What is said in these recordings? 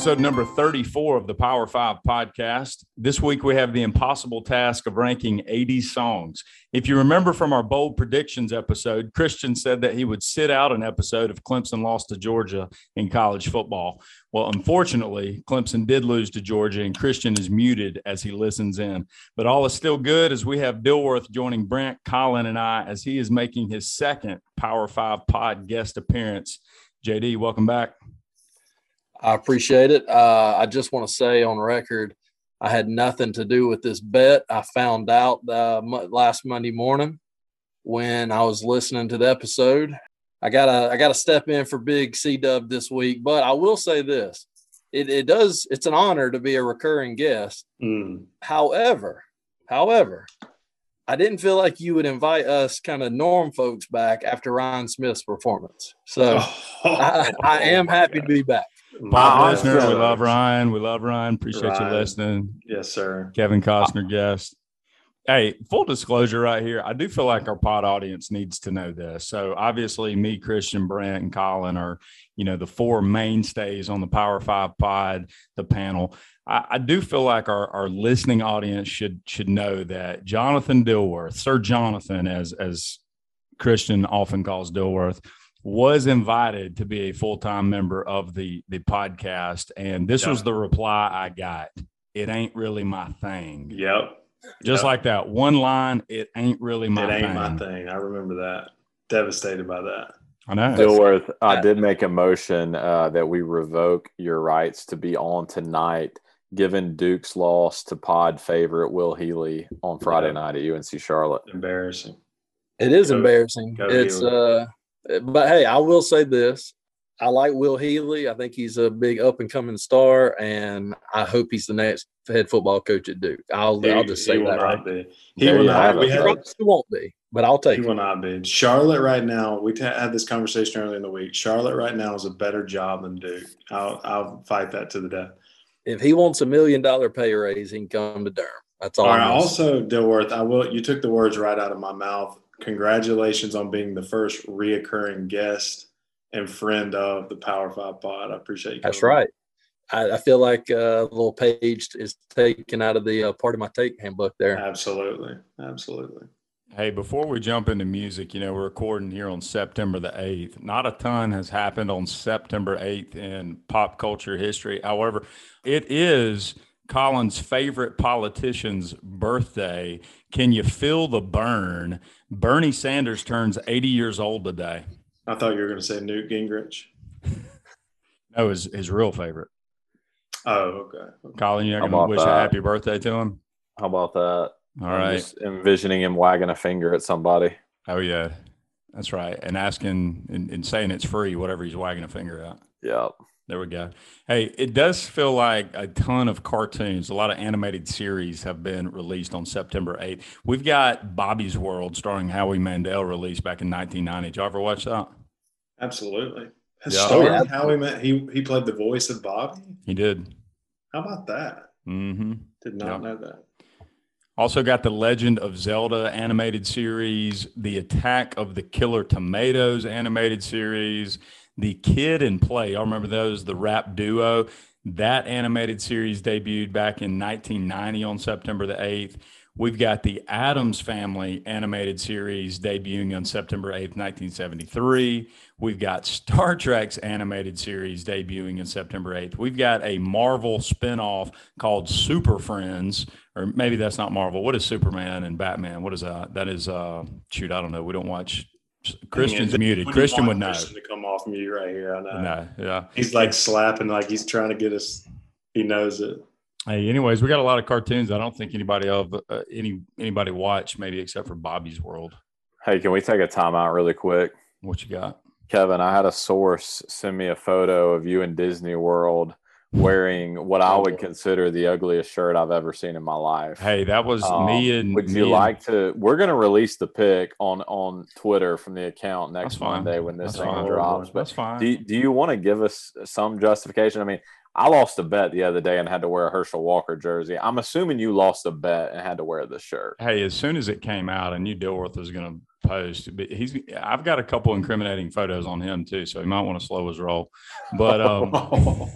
Episode number 34 of the Power 5 podcast. This week we have the impossible task of ranking 80 songs. If you remember from our bold predictions episode, Christian said that he would sit out an episode if Clemson lost to Georgia in college football. Well, unfortunately, Clemson did lose to Georgia, and Christian is muted as he listens in. But all is still good as we have Dilworth joining Brant, Colin, and I as he is making his second Power 5 pod guest appearance. JD, welcome back. I appreciate it. Uh, I just want to say on record, I had nothing to do with this bet. I found out uh, last Monday morning when I was listening to the episode. I gotta I gotta step in for Big C Dub this week, but I will say this: it, it does it's an honor to be a recurring guest. Mm. However, however, I didn't feel like you would invite us kind of norm folks back after Ryan Smith's performance. So oh, I, I am happy God. to be back. Bob listener, we love Ryan. We love Ryan. Appreciate Ryan. you listening. Yes, sir. Kevin Costner guest. Hey, full disclosure right here. I do feel like our pod audience needs to know this. So obviously, me, Christian, Brant, and Colin are, you know, the four mainstays on the Power Five pod, the panel. I, I do feel like our, our listening audience should should know that Jonathan Dilworth, Sir Jonathan, as as Christian often calls Dilworth, was invited to be a full-time member of the the podcast and this yeah. was the reply i got it ain't really my thing yep just yep. like that one line it ain't really my it ain't thing. my thing i remember that devastated by that i know dilworth i did make a motion uh, that we revoke your rights to be on tonight given duke's loss to pod favorite will healy on friday yeah. night at unc charlotte embarrassing it is go, embarrassing go it's healy. uh but hey, I will say this. I like Will Healy. I think he's a big up and coming star, and I hope he's the next head football coach at Duke. I'll he, I'll just say that right. Be. He there will not. He, he won't be, but I'll take. He will not be. Charlotte right now. We t- had this conversation earlier in the week. Charlotte right now is a better job than Duke. I'll I'll fight that to the death. If he wants a million dollar pay raise, he can come to Durham. That's all. all right, also, Dilworth, I will. You took the words right out of my mouth congratulations on being the first reoccurring guest and friend of the Power Five Pod. I appreciate you. That's right. I, I, feel like uh, a little page is taken out of the uh, part of my take handbook there. Absolutely, absolutely. Hey, before we jump into music, you know, we're recording here on September the 8th. Not a ton has happened on September 8th in pop culture history. However, it is Colin's favorite politician's birthday. Can you feel the burn? Bernie Sanders turns 80 years old today. I thought you were going to say Newt Gingrich. no, his, his real favorite. Oh, okay. Colin, you're going to wish that? a happy birthday to him? How about that? All right. I'm right. envisioning him wagging a finger at somebody. Oh, yeah. That's right. And asking and, and saying it's free, whatever he's wagging a finger at. Yep. There we go. Hey, it does feel like a ton of cartoons, a lot of animated series have been released on September 8th. We've got Bobby's World starring Howie Mandel released back in 1990. Did you ever watch that? Absolutely. Yeah. Starring Howie Mandel, he, he played the voice of Bobby? He did. How about that? Mm-hmm. Did not know that. Also got the Legend of Zelda animated series, the Attack of the Killer Tomatoes animated series, the Kid and Play. I remember those, the rap duo. That animated series debuted back in 1990 on September the 8th. We've got the Addams Family animated series debuting on September 8th, 1973. We've got Star Trek's animated series debuting on September 8th. We've got a Marvel spinoff called Super Friends, or maybe that's not Marvel. What is Superman and Batman? What is that? That is, uh, shoot, I don't know. We don't watch Christian's muted. Christian would know. Christian to come off mute right here. I know. No, yeah. He's like slapping, like he's trying to get us. He knows it. Hey, anyways, we got a lot of cartoons. I don't think anybody of uh, any anybody watched, maybe except for Bobby's World. Hey, can we take a timeout really quick? What you got, Kevin? I had a source send me a photo of you in Disney World wearing what I would consider the ugliest shirt I've ever seen in my life. Hey, that was um, me and. Would you like and, to? We're going to release the pic on on Twitter from the account next Monday when this that's thing fine. drops. But that's fine. Do Do you want to give us some justification? I mean, I lost a bet the other day and had to wear a Herschel Walker jersey. I'm assuming you lost a bet and had to wear this shirt. Hey, as soon as it came out, I knew Dilworth was going to post. But he's I've got a couple incriminating photos on him too, so he might want to slow his roll. But um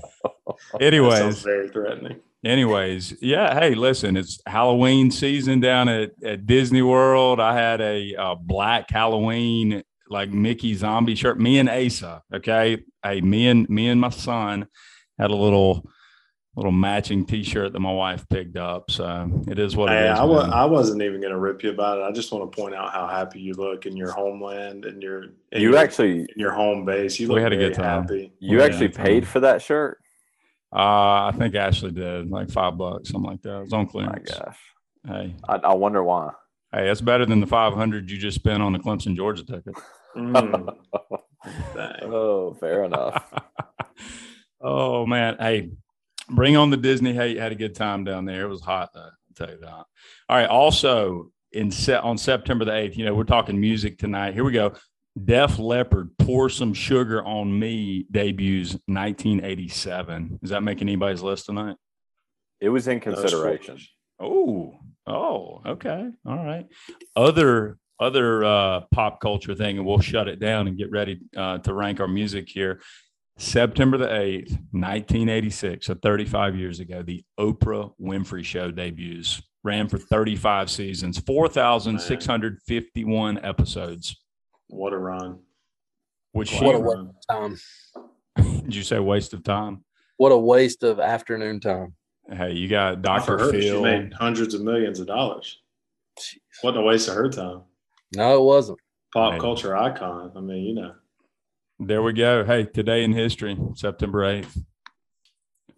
Anyways, very threatening. Anyways, yeah. Hey, listen, it's Halloween season down at, at Disney World. I had a, a black Halloween like Mickey zombie shirt. Me and Asa, okay. Hey, me and me and my son had a little little matching T-shirt that my wife picked up. So it is what hey, it is. I, was, man. I wasn't even going to rip you about it. I just want to point out how happy you look in your homeland and your in You your, actually in your home base. You We look had a very good time. happy. you Yeah, actually it's paid fine. for that shirt? Uh, I think Ashley did like five bucks, something like that. It was on Oh my gosh. Hey, I, I wonder why. hey, that's better than the five hundred you just spent on the Clemson Georgia ticket. Mm, oh, fair enough. oh man, hey, bring on the Disney. Hey, had a good time down there. It was hot though. I'll tell you that. All right. Also, in set on September the eighth, you know, we're talking music tonight. Here we go. Def Leppard, "Pour Some Sugar on Me" debuts 1987. Is that making anybody's list tonight? It was in consideration. Oh, oh, okay, all right. Other other uh, pop culture thing, and we'll shut it down and get ready uh, to rank our music here. September the eighth, nineteen eighty six, so thirty five years ago, the Oprah Winfrey Show debuts. Ran for thirty five seasons, four thousand six hundred fifty one episodes. What a run. Which she, What a run. waste of time. did you say waste of time? What a waste of afternoon time. Hey, you got Doctor her, she Phil. made hundreds of millions of dollars. Wasn't a waste of her time. No, it wasn't. Pop Hey. culture icon. I mean, you know. There we go. Hey, today in history, September eighth.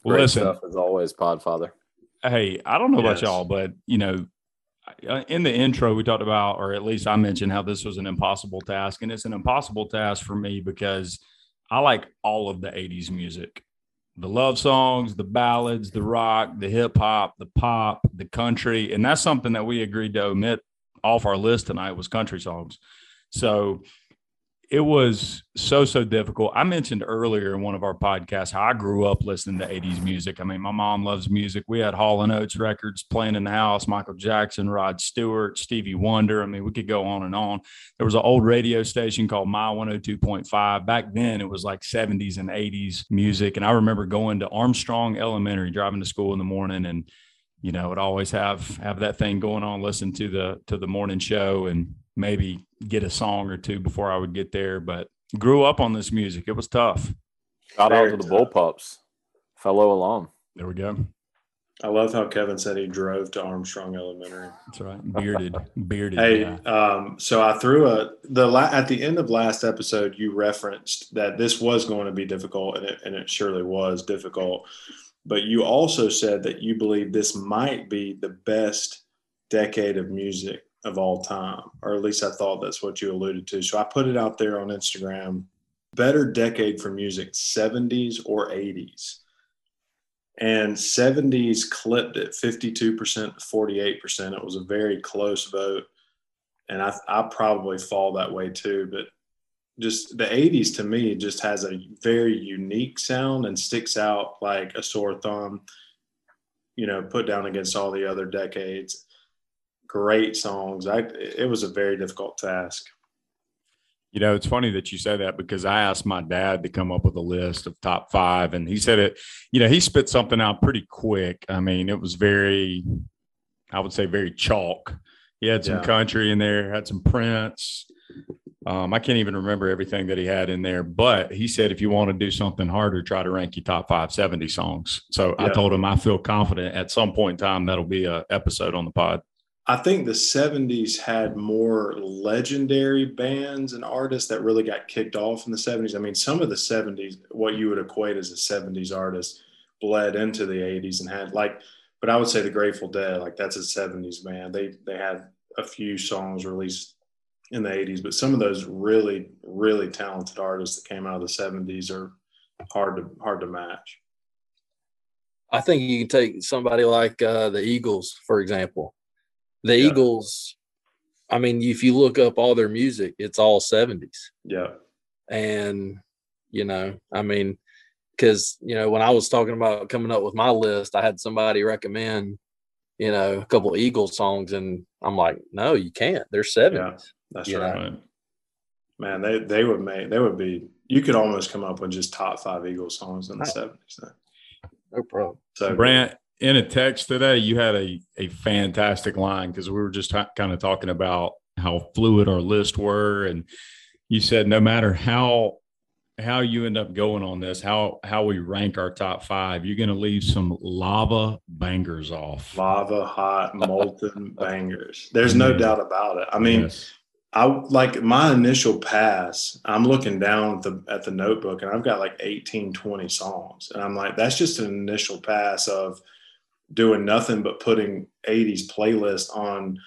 Well, Great listen, stuff as always, Podfather. hey, I don't know about y'all, but you know, Uh, in the intro we talked about, or at least I mentioned how this was an impossible task, and it's an impossible task for me because I like all of the '80s music, the love songs, the ballads, the rock, the hip hop, the pop, the country, and that's something that we agreed to omit off our list tonight was country songs. So it was so so difficult. I mentioned earlier in one of our podcasts how I grew up listening to 80s music. I mean, my mom loves music. We had Hall and Oates records playing in the house, Michael Jackson, Rod Stewart, Stevie Wonder. I mean, we could go on and on. There was an old radio station called My 102.5. Back then, it was like 70s and 80s music. And I remember going to Armstrong Elementary, driving to school in the morning and you know, would always have have that thing going on, listen to the to the morning show and maybe get a song or two before I would get there. But grew up on this music. It was tough. Shout out Very to the tough. Bullpups, fellow alum. There we go. I love how Kevin said he drove to Armstrong Elementary. That's right. Bearded, bearded. Hey, um, so I threw a the la- at the end of last episode. You referenced that this was going to be difficult, and it, and it surely was difficult. But you also said that you believe this might be the best decade of music of all time, or at least I thought that's what you alluded to. So I put it out there on Instagram. Better decade for music, 70s or 80s. And 70s clipped at 52% to 48%. It was a very close vote and I, I probably fall that way too. But just the 80s to me just has a very unique sound and sticks out like a sore thumb, you know, put down against all the other decades. Great songs. I it was a very difficult task. You know, it's funny that you say that because I asked my dad to come up with a list of top five, and he said it. You know, he spit something out pretty quick. I mean, it was very, I would say, very chalk. He had some Yeah. country in there, had some Prince. Um, I can't even remember everything that he had in there, but he said if you want to do something harder, try to rank your top five seventy songs. So I told him I feel confident at some point in time that'll be a episode on the pod. I think the 70s had more legendary bands and artists that really got kicked off in the 70s. I mean, some of the 70s, what you would equate as a 70s artist, bled into the 80s and had like, but I would say the Grateful Dead, like that's a 70s band. They they had a few songs released in the 80s, but some of those really, really talented artists that came out of the 70s are hard to hard to match. I think you can take somebody like uh, the Eagles, for example. The Yeah. Eagles, I mean, if you look up all their music, it's all 70s. Yeah. And, you know, I mean, because, you know, when I was talking about coming up with my list, I had somebody recommend, you know, a couple Eagles songs. And I'm like, no, you can't. They're 70s. That's Yeah. right. Right. Man, they they would make they would be. You could almost come up with just top five Eagles songs in the Oh. seventies. No problem. So, Brant, in a text today, you had a, a fantastic line because we were just t- kind of talking about how fluid our list were. And you said, no matter how how you end up going on this, how how we rank our top five, you're going to leave some lava bangers off. Lava, hot, molten bangers. There's no mm-hmm. doubt about it. I mean, yes. I like my initial pass. I'm looking down at the at the notebook, and I've got like 18, 20 songs, and I'm like, that's just an initial pass of doing nothing but putting 80s playlist on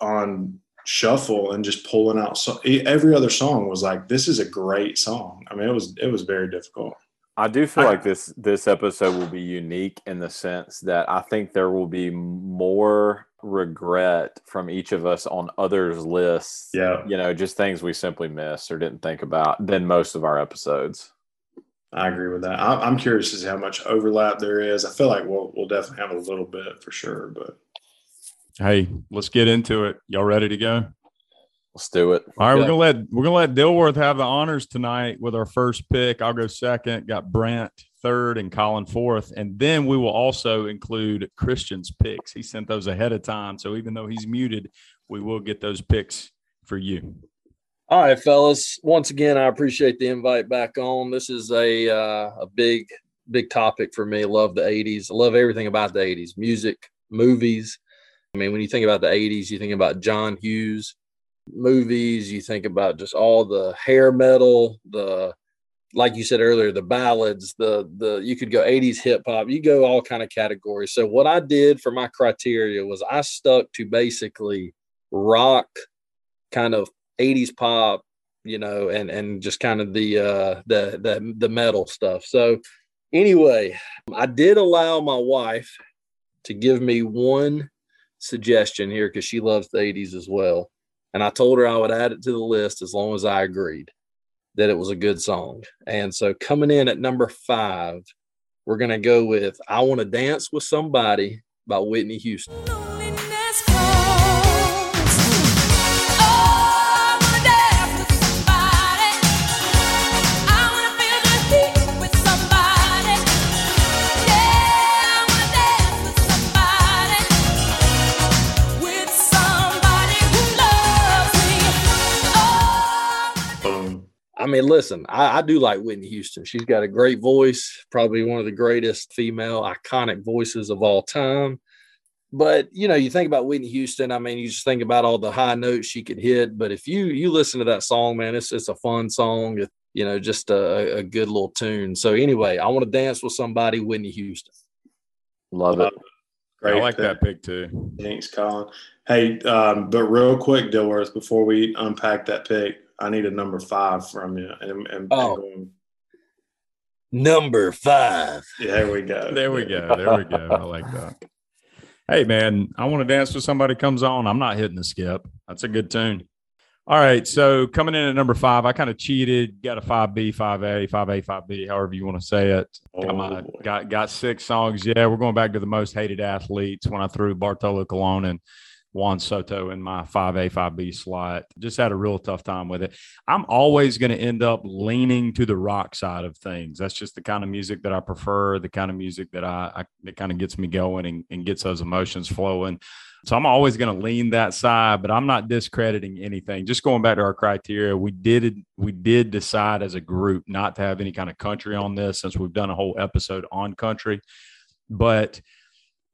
on shuffle and just pulling out so every other song was like this is a great song. I mean it was it was very difficult. I do feel I, like this this episode will be unique in the sense that i think there will be more regret from each of us on others lists yeah. you know just things we simply missed or didn't think about than most of our episodes i agree with that i'm curious to see how much overlap there is i feel like we'll, we'll definitely have a little bit for sure but Hey, let's get into it. Y'all ready to go? Let's do it. All right, yeah. we're gonna let we're gonna let Dilworth have the honors tonight with our first pick. I'll go second. Got Brant third and Colin fourth, and then we will also include Christian's picks. He sent those ahead of time, so even though he's muted, we will get those picks for you. All right, fellas. Once again, I appreciate the invite back on. This is a uh, a big big topic for me. Love the '80s. I love everything about the '80s: music, movies I mean, when you think about the 80s, you think about John Hughes movies, you think about just all the hair metal, the like you said earlier, the ballads, the the you could go 80s hip hop, you go all kind of categories. So what I did for my criteria was I stuck to basically rock, kind of 80s pop, you know, and and just kind of the uh the the the metal stuff. So anyway, I did allow my wife to give me one suggestion here because she loves the 80s as well. And I told her I would add it to the list as long as I agreed that it was a good song. And so coming in at number five, we're going to go with I Want to Dance with Somebody by Whitney Houston. Mean, listen, I, I, do like Whitney Houston. She's got a great voice, probably one of the greatest female iconic voices of all time. But you know, you think about Whitney Houston. I mean, you just think about all the high notes she could hit. But if you you listen to that song, man, it's it's a fun song. It's, you know, just a, a good little tune. So anyway, I want to dance with somebody, Whitney Houston. Love it. Great. I like that pick too. Thanks, Colin. Hey, um, but real quick, Dilworth, before we unpack that pick, I need a number five from you. And, and, oh. And number five. Yeah, there we go. there we go. There we go. I like that. Hey man, I want to dance with somebody comes on. I'm not hitting the skip. That's a good tune. All right. So coming in at number five, I kind of cheated. Got a five B, five A, five A, five B, however you want to say it. Got my oh, got got six songs. Yeah, we're going back to the most hated athletes when I threw Bartolo Colon and Juan Soto in my 5A, 5B slot. Just had a real tough time with it. I'm always going to end up leaning to the rock side of things. That's just the kind of music that I prefer, the kind of music that I, I that kind of gets me going and, and gets those emotions flowing. So I'm always going to lean that side, but I'm not discrediting anything. Just going back to our criteria, we did we did decide as a group not to have any kind of country on this since we've done a whole episode on country. But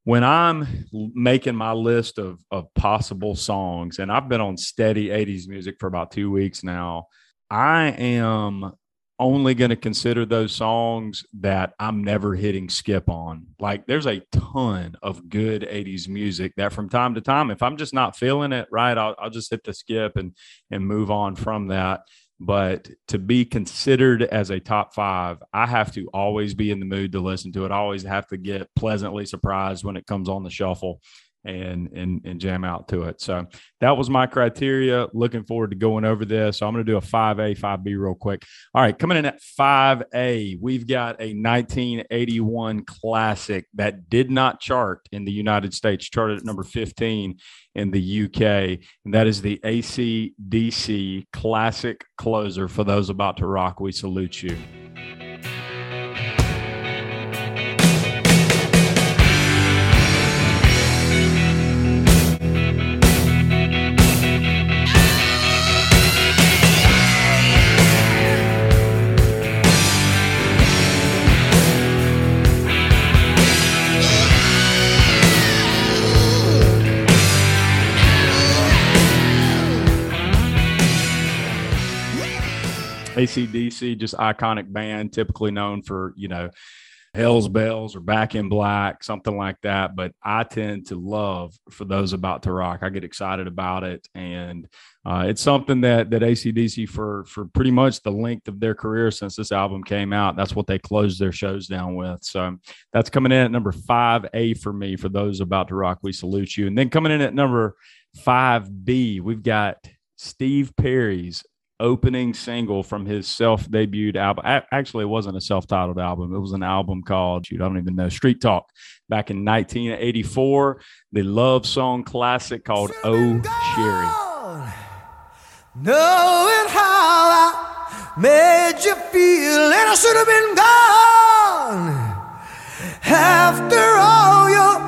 when I'm making my list of, of possible songs, and I've been on steady 80s music for about two weeks now, I am only going to consider those songs that I'm never hitting skip on. Like there's a ton of good 80s music that from time to time, if I'm just not feeling it right, I'll, I'll just hit the skip and and move on from that. But to be considered as a top five, I have to always be in the mood to listen to it. I always have to get pleasantly surprised when it comes on the shuffle and and and jam out to it. So that was my criteria. Looking forward to going over this. So I'm going to do a 5A, 5B real quick. All right, coming in at 5A, we've got a 1981 classic that did not chart in the United States, charted at number 15 in the UK, and that is the ACDC classic closer. For those about to rock, we salute you. ACDC, just iconic band, typically known for, you know, Hell's Bells or Back in Black, something like that. But I tend to love for those about to rock. I get excited about it, and uh, it's something that that ACDC for for pretty much the length of their career since this album came out. That's what they closed their shows down with. So that's coming in at number five A for me. For those about to rock, we salute you. And then coming in at number five B, we've got Steve Perry's opening single from his self-debuted album. Actually, it wasn't a self-titled album. It was an album called, shoot, I don't even know, Street Talk. Back in 1984, the love song classic called Oh Sherrie. Knowing how I made you feel, and I should have been gone. After all your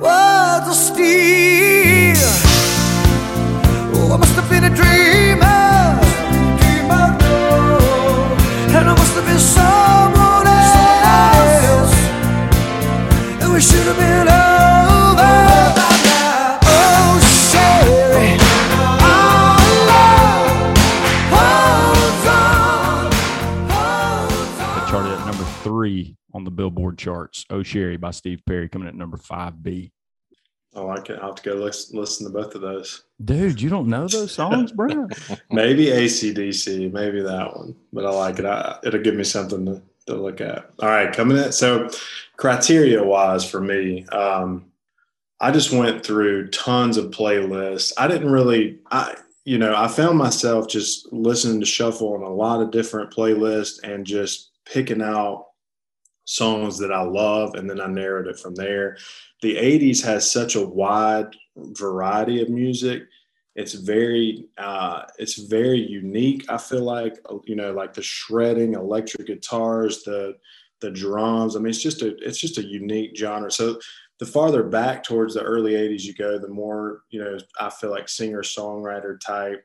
words of steel, on the Billboard charts. Oh, Sherrie by Steve Perry coming at number five B. Oh, I can. I have to go listen, listen to both of those. Dude, you don't know those songs, bro? maybe ACDC, maybe that one, but I like it. I, it'll give me something to, to look at. All right, coming in. So, criteria wise for me, um, I just went through tons of playlists. I didn't really, I you know, I found myself just listening to shuffle on a lot of different playlists and just picking out songs that I love, and then I narrowed it from there. The 80s has such a wide variety of music. It's very, uh, it's very unique. I feel like, you know, like the shredding, electric guitars, the the drums. I mean, it's just a it's just a unique genre. So the farther back towards the early 80s you go, the more, you know, I feel like singer songwriter type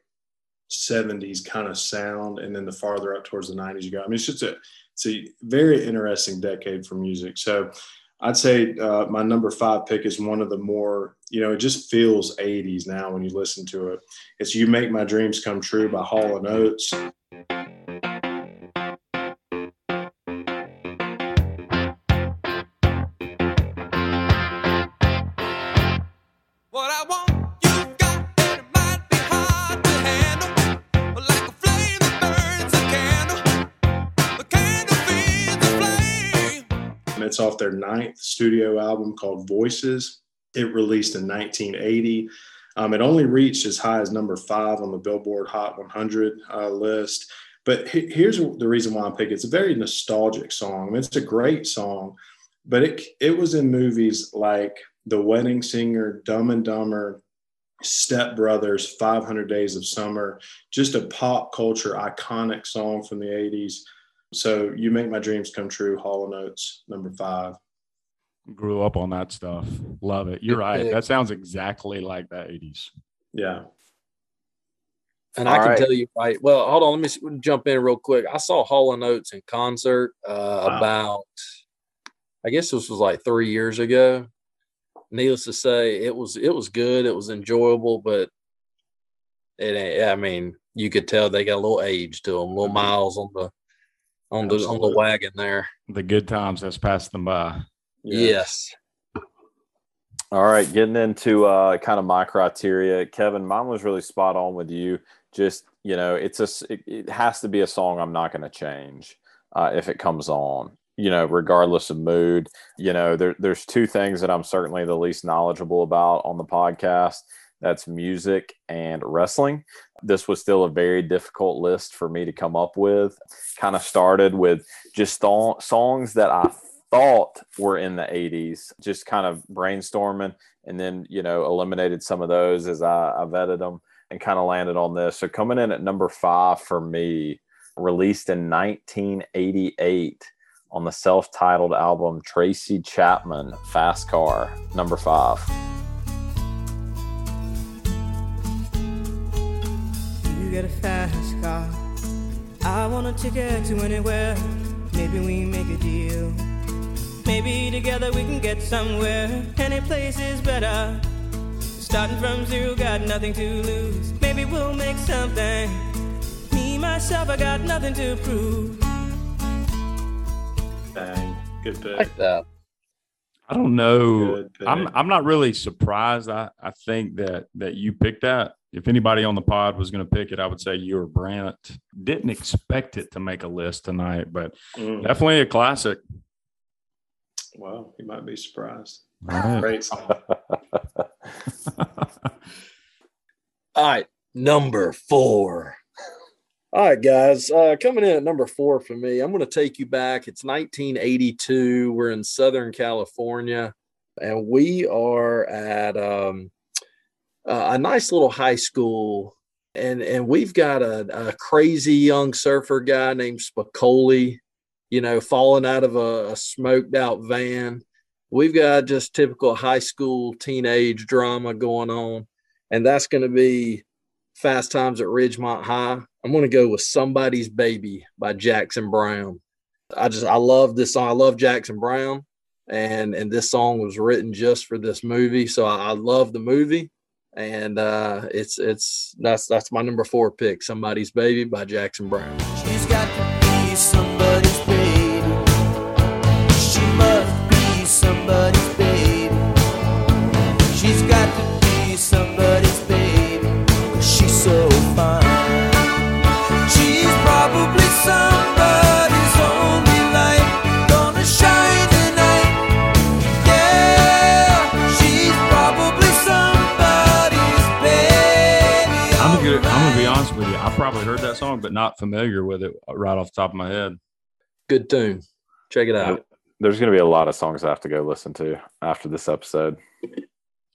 70s kind of sound. And then the farther up towards the 90s you go. I mean, it's just a it's a very interesting decade for music. So I'd say uh, my number five pick is one of the more, you know, it just feels 80s now when you listen to it. It's You Make My Dreams Come True by Hall & Oates. It's off their ninth studio album called Voices. It released in 1980. Um, it only reached as high as number five on the Billboard Hot 100 uh, list. But he- here's the reason why I pick it. It's a very nostalgic song. I mean, it's a great song, but it it was in movies like The Wedding Singer, Dumb and Dumber, Step Brothers, 500 Days of Summer, just a pop culture iconic song from the 80s. So you make my dreams come true. Hall & Oates, number five. Grew up on that stuff. Love it. You're right. That sounds exactly like the 80s. Yeah. And All I can right. tell you, right? Well, hold on. Let me jump in real quick. I saw Hall & Oates in concert uh, wow. about, I guess this was like three years ago. Needless to say, it was it was good. It was enjoyable, but it. I mean, you could tell they got a little age to them, little mm-hmm. miles on the on the on the wagon there. The good times has passed them by. Yes. All right, getting into uh, kind of my criteria, Kevin. Mine was really spot on with you. Just you know, it's a it, it has to be a song I'm not going to change uh, if it comes on. You know, regardless of mood. You know, there, there's two things that I'm certainly the least knowledgeable about on the podcast. That's music and wrestling. This was still a very difficult list for me to come up with. Kind of started with just th- songs that I thought were in the 80s, just kind of brainstorming, and then, you know, eliminated some of those as I, I vetted them and kind of landed on this. So coming in at number five for me, released in 1988 on the self titled album Tracy Chapman, Fast Car, number five. Get a fast car. I want a ticket to anywhere. Maybe we make a deal. Maybe together we can get somewhere. Any place is better. Starting from zero, got nothing to lose. Maybe we'll make something. Me, myself, I got nothing to prove. Dang, good pick. Like that. I don't know. I'm I'm not really surprised. I, I think that that you picked that. If anybody on the pod was going to pick it, I would say you or Brant. Didn't expect it to make a list tonight, but Mm, definitely a classic. Well, you might be surprised. All right. Great song. All right, number four. All right, guys. Uh, coming in at number four for me, I'm going to take you back. It's 1982. We're in Southern California, and we are at um, uh, a nice little high school. And, and we've got a, a crazy young surfer guy named Spicoli, you know, falling out of a, a smoked out van. We've got just typical high school teenage drama going on and that's going to be Fast Times at Ridgemont High. I'm going to go with Somebody's Baby by Jackson Browne. I just I love this song. I love Jackson Browne, and and this song was written just for this movie, so I, I love the movie, and uh, it's it's that's that's my number four pick. Somebody's Baby by Jackson Browne. That song, but not familiar with it right off the top of my head. Good tune. Check it out. There's going to be a lot of songs I have to go listen to after this episode.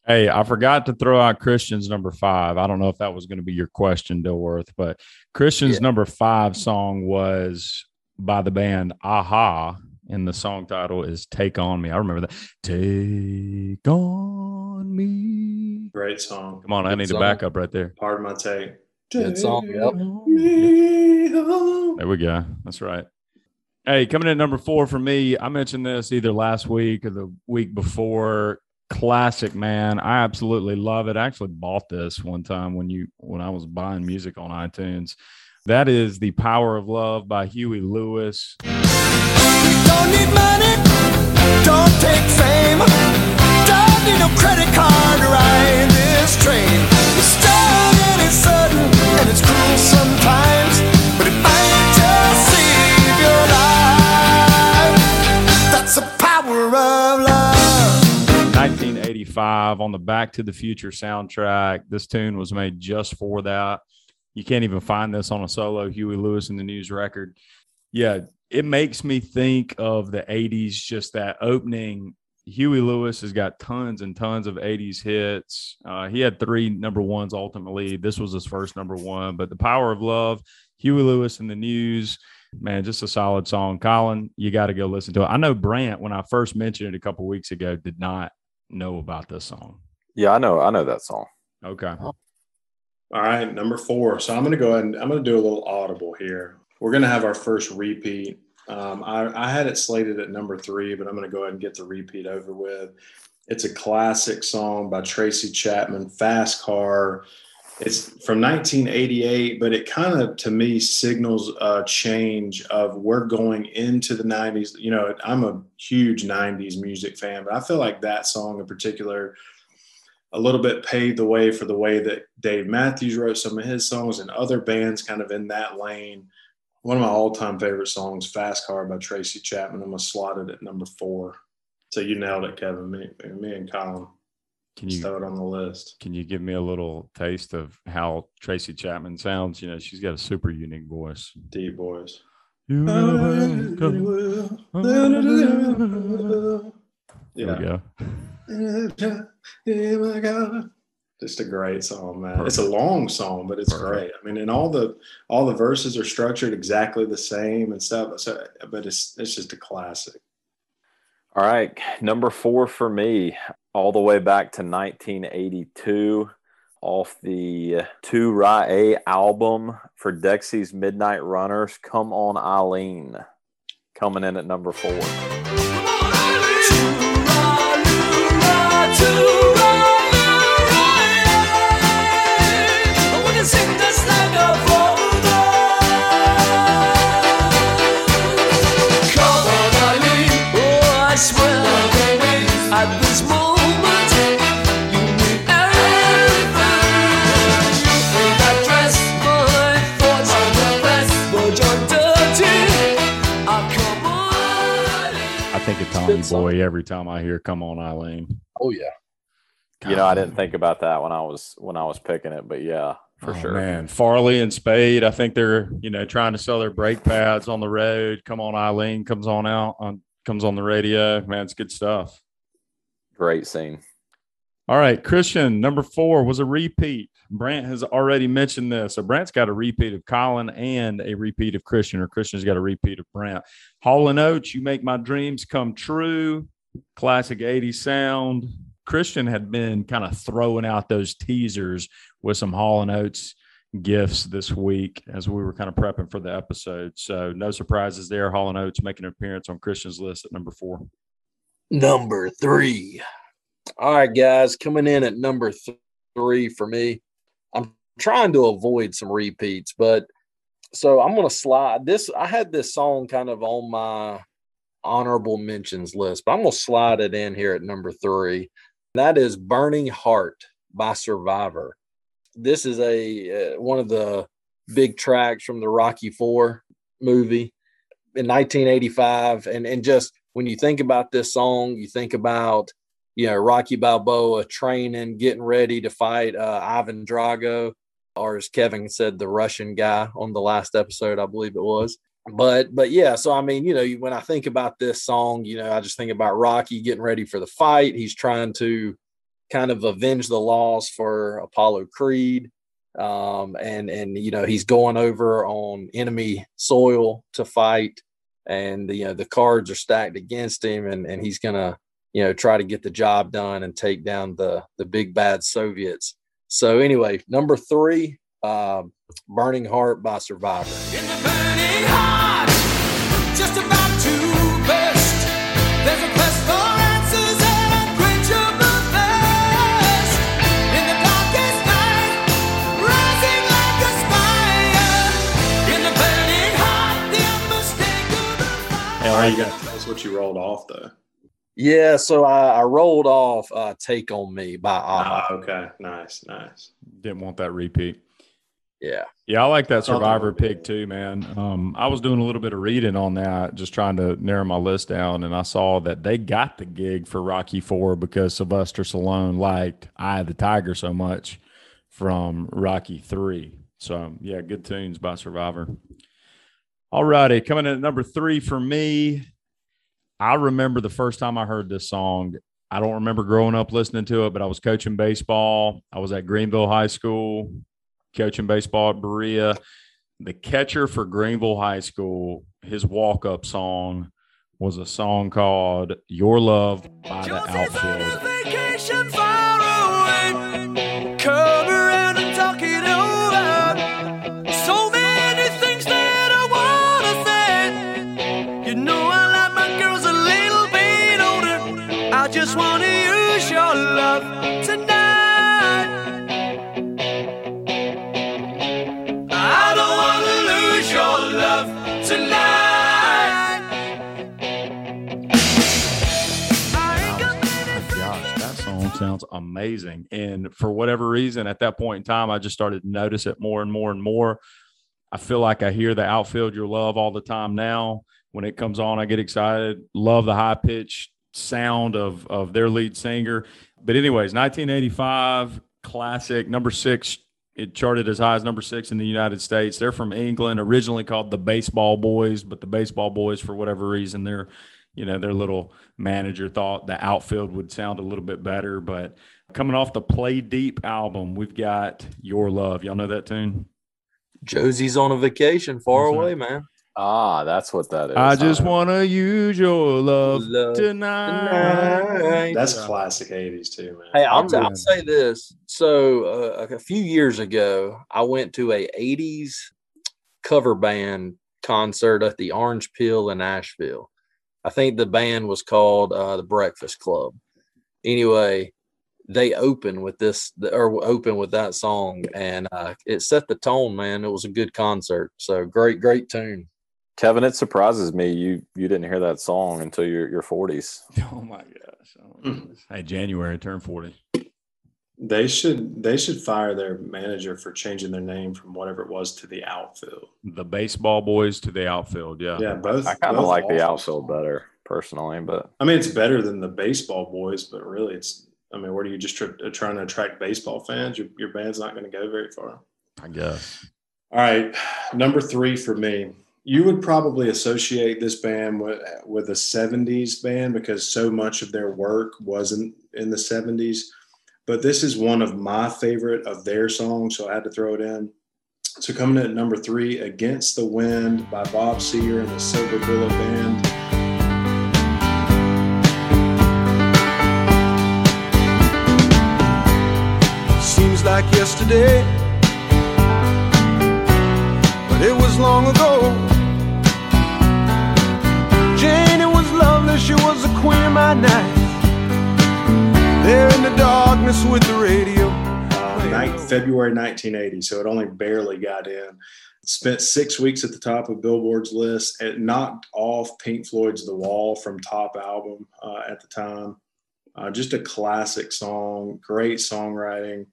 Hey, I forgot to throw out Christian's number five. I don't know if that was going to be your question, Dilworth, but Christian's Yeah. number five song was by the band a-ha, and the song title is Take On Me. I remember that. Take On Me. Great song. Come on, I Good need a song. backup right there. Pardon my take. Good song. Yep. Me home. There we go. That's right. Hey, coming in at number four for me, I mentioned this either last week or the week before. Classic, man. I absolutely love it. I actually bought this one time when you when I was buying music on iTunes. That is The Power of Love by Huey Lewis. Don't need money, don't take fame, don't need no credit card to ride this train. It's strong and it's sudden and it's cruel sometimes, but it might just save your life. That's the power of love. 1985 on the Back to the Future soundtrack. This tune was made just for that. You can't even find this on a solo Huey Lewis and the News record. Yeah, it makes me think of the 80s, just that opening. Huey Lewis has got tons and tons of 80s hits. Uh, he had three number ones ultimately. This was his first number one, but The Power of Love, Huey Lewis and the News, man, just a solid song. Colin, you got to go listen to it. I know Brant, when I first mentioned it a couple weeks ago, did not know about this song. Yeah, I know. I know that song. Okay. All right, number four. So I'm going to go ahead and I'm going to do a little audible here. We're going to have our first repeat. Um, I, I had it slated at number three, but I'm going to go ahead and get the repeat over with. It's a classic song by Tracy Chapman, Fast Car. It's from 1988, but it kind of, to me, signals a change of we're going into the 90s. You know, I'm a huge 90s music fan, but I feel like that song in particular a little bit paved the way for the way that Dave Matthews wrote some of his songs and other bands kind of in that lane. One of my all-time favorite songs, "Fast Car" by Tracy Chapman. I'm gonna slot it at number four. So you nailed it, Kevin. Me, me and Colin. Can you throw it on the list. can you give me a little taste of how Tracy Chapman sounds? You know, she's got a super unique voice. Deep boys. You know, There we go. Oh my God. Just a great song, man. It's a long song, but it's Perfect. great. I mean, and all the all the verses are structured exactly the same and stuff. So, but it's it's just a classic. All right, number four for me, all the way back to 1982, off the Too-Rye-Ay album for Dexy's Midnight Runners. Come on, Eileen, coming in at number four. Johnny. Boy every time I hear "Come On, Eileen." Oh yeah. You know, I didn't think about that when I was when I was picking it, but yeah, for Oh, sure. man. Farley and Spade. I think they're you know trying to sell their brake pads on the road. "Come On, Eileen" comes on out on comes on the radio. Man, it's good stuff. Great scene. All right, Christian, number four was a repeat. Brant has already mentioned this. So Brant's got a repeat of Colin and a repeat of Christian, or Christian's got a repeat of Brant. Hall and Oates, you make my dreams come true. Classic 80s sound. Christian had been kind of throwing out those teasers with some Hall and Oates gifts this week as we were kind of prepping for the episode. So no surprises there. Hall and Oates making an appearance on Christian's list at number four. Number three. All right, guys, coming in at number th- three for me. I'm trying to avoid some repeats, but so I'm gonna slide this. I had this song kind of on my honorable mentions list, but I'm gonna slide it in here at number three. That is "Burning Heart" by Survivor. This is a uh, one of the big tracks from the Rocky Four movie in 1985, and and just when you think about this song, you think about you know Rocky Balboa training, getting ready to fight uh, Ivan Drago, or as Kevin said, the Russian guy on the last episode, I believe it was. But but yeah, so I mean, you know, when I think about this song, you know, I just think about Rocky getting ready for the fight. He's trying to kind of avenge the loss for Apollo Creed. Um, and and you know, he's going over on enemy soil to fight and you know the cards are stacked against him and, and he's gonna you know try to get the job done and take down the the big bad soviets so anyway number three uh, burning heart by survivor In the burning heart, just about to burst. There's a quest for answers and unquenchable thirst. In the darkest night, rising like a spire. In the burning heart, the unmistakable fire. All right, you got to tell us what you rolled off though. Yeah so i, I rolled off uh, take on me by Ah, ah okay, nice, nice. Didn't want that repeat. yeah Yeah, I like that Survivor would pick too, man. Um, I was doing a little bit of reading on that, just trying to narrow my list down, and I saw that they got the gig for Rocky Four because Sylvester Stallone liked "I the Tiger" so much from Rocky Three. So yeah, good tunes by Survivor. All righty, coming in at number three for me. I remember the first time I heard this song. I don't remember growing up listening to it, but I was coaching baseball. I was at Greenville High School coaching baseball at Berea. The catcher for Greenville High School, his walk up song was a song called Your Love by the Outfield. Sounds amazing. And for whatever reason, at that point in time, I just started to notice it more and more and more. I feel like I hear the outfield your love all the time now. When it comes on, I get excited. Love the high pitched sound of of their lead singer. But anyways, 1985 classic number six. It charted as high as number six in the United States. They're from England, originally called the Baseball Boys, but the Baseball Boys, for whatever reason, their you know their little manager thought the outfield would sound a little bit better. But coming off the Play Deep album, we've got Your Love. Y'all know that tune? josie's on a vacation far That's right. away man Ah, that's what that is. I just huh? want to use your love Love tonight. tonight. That's classic '80s too, man. Hey, I'll, t- I'll say this. So, uh, a few years ago, I went to a '80s cover band concert at the Orange Peel in Asheville. I think the band was called uh, the Breakfast Club. Anyway, they opened with this, or open with that song, and uh, it set the tone. Man, it was a good concert. So great, great tune. Kevin, it surprises me you you didn't hear that song until your your forties. Oh my gosh. Oh my. Hey, January turned 40. They should they should fire their manager for changing their name from whatever it was to the outfield. The baseball boys to the outfield. Yeah. Yeah, both. I kind of both like the outfield better. personally, but I mean, it's better than the baseball boys, but really, it's. I mean, what are you just tr- trying to attract baseball fans? Your, your band's not going to go very far. I guess. All right, number three for me. You would probably associate this band with with a '70s band because so much of their work wasn't in the '70s. But this is one of my favorite of their songs, so I had to throw it in. So coming in at number three, "Against the Wind" by Bob Seger and the Silver Bullet Band. Seems like yesterday, but it was long ago. Jane, it was lovely, she was the queen of my night. There in the darkness with the radio. uh, night, February 1980, so it only barely got in. Spent six weeks at the top of Billboard's list. It knocked off Pink Floyd's The Wall from top album uh, at the time. Uh, just a classic song, great songwriting.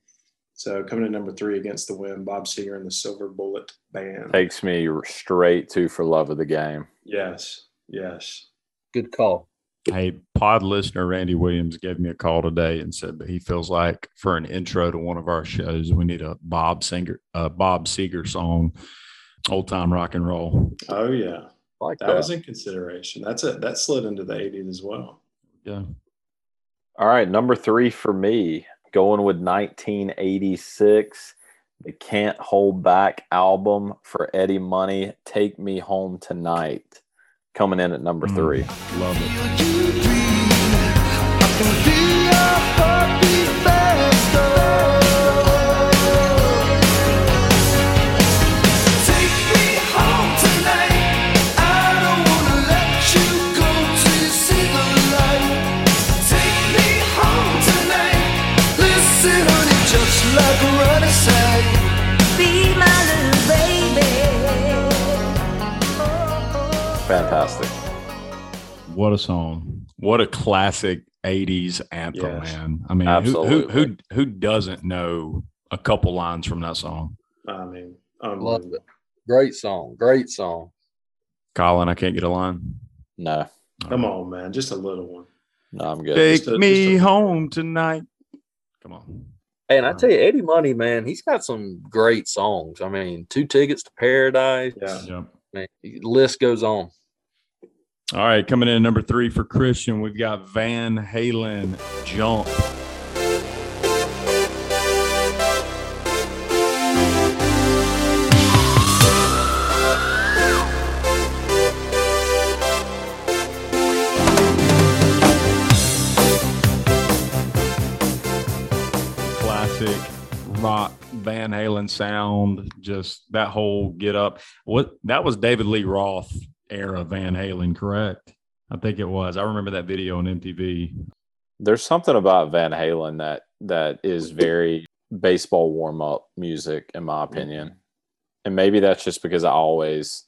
So coming in number three against the wind, Bob Seger and the Silver Bullet Band. takes me straight to for love of the game. Yes, yes. Good call. Hey, pod listener Randy Williams gave me a call today and said that he feels like for an intro to one of our shows, we need a Bob Singer, uh, Bob Seger song, old time rock and roll. Oh yeah, like that that. was in consideration. That's it. That slid into the 80s as well. Yeah. All right, number three for me, going with 1986, the Can't Hold Back album for Eddie Money, Take Me Home Tonight, coming in at number Mm. three. Love it. Fantastic. What a song. What a classic 80s anthem, Yes. man. I mean, who, who, who, who doesn't know a couple lines from that song? I mean, Love unbelievable. it. Great song. Great song. Colin, I can't get a line. No, Come on, man, just a little one. no, I'm good. Take a- me a- home tonight. Come on. Hey, and I tell you, Eddie Money, man, he's got some great songs. I mean, Two Tickets to Paradise. Yeah. Yep. Man, list goes on. All right, coming in number three for Christian, we've got Van Halen Jump. Classic rock Van Halen sound, just that whole get up. What that was David Lee Roth era Van Halen, correct? I think it was. I remember that video on MTV. There's something about Van Halen that that is very baseball warm up music, in my opinion. And maybe that's just because I always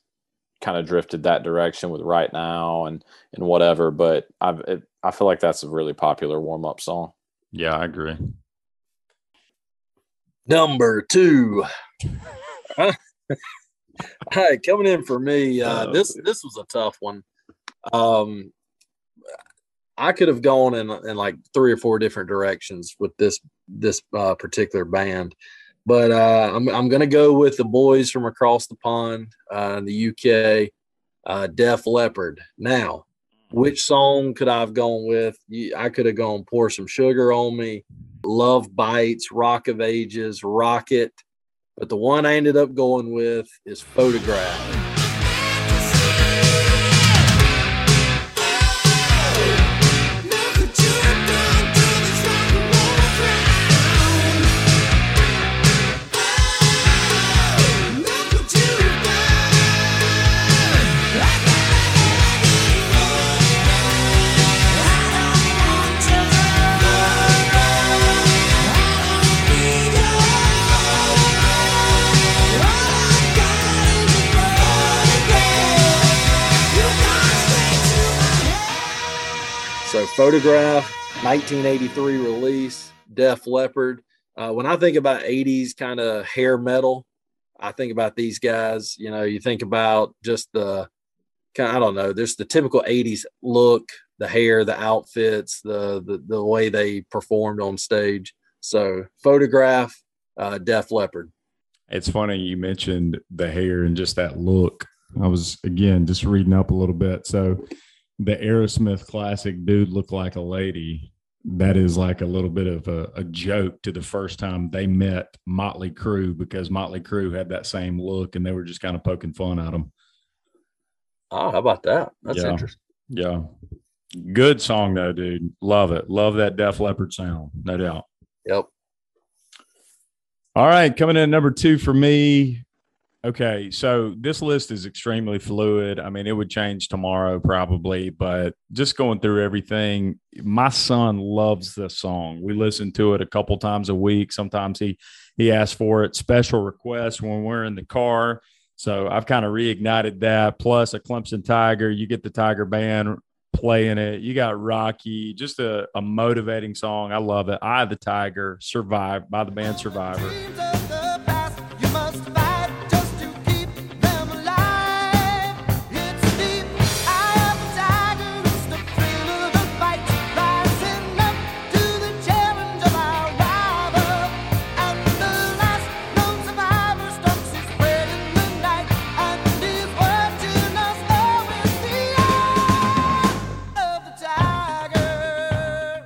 kind of drifted that direction with right now and and whatever. But I've I feel like that's a really popular warm up song. Yeah, I agree. Number two. Right, coming in for me. Uh, Oh, this this was a tough one. Um, I could have gone in in like three or four different directions with this this uh, particular band, but uh, I'm I'm gonna go with the boys from across the pond uh, in the UK, uh, Def Leppard. Now, which song could I have gone with? I could have gone "Pour Some Sugar on Me," "Love Bites," "Rock of Ages," "Rocket," but the one I ended up going with is "Photograph." Photograph, 1983 release, Def Leppard. Uh, when I think about 80s kind of hair metal, I think about these guys. You know, you think about just the kind of, I don't know. There's the typical '80s look, the hair, the outfits, the the, the way they performed on stage. So, photograph, uh, Def Leppard. It's funny you mentioned the hair and just that look. I was again just reading up a little bit. So the Aerosmith classic dude looked like a lady. That is like a little bit of a, a joke to the first time they met Motley Crue because Motley Crue had that same look and they were just kind of poking fun at him. Oh, how about that? That's Yeah. interesting. Yeah. Good song though, dude. Love it. Love that Def Leppard sound, no doubt. Yep. All right, coming in at number two for me. Okay, so this list is extremely fluid. I mean, it would change tomorrow probably, but just going through everything, my son loves this song. We listen to it a couple times a week. Sometimes he he asks for it, special requests when we're in the car. So I've kind of reignited that. Plus a Clemson Tiger, you get the Tiger band playing it. You got Rocky, just a, a motivating song. I love it. I the Tiger, Survive by the band Survivor.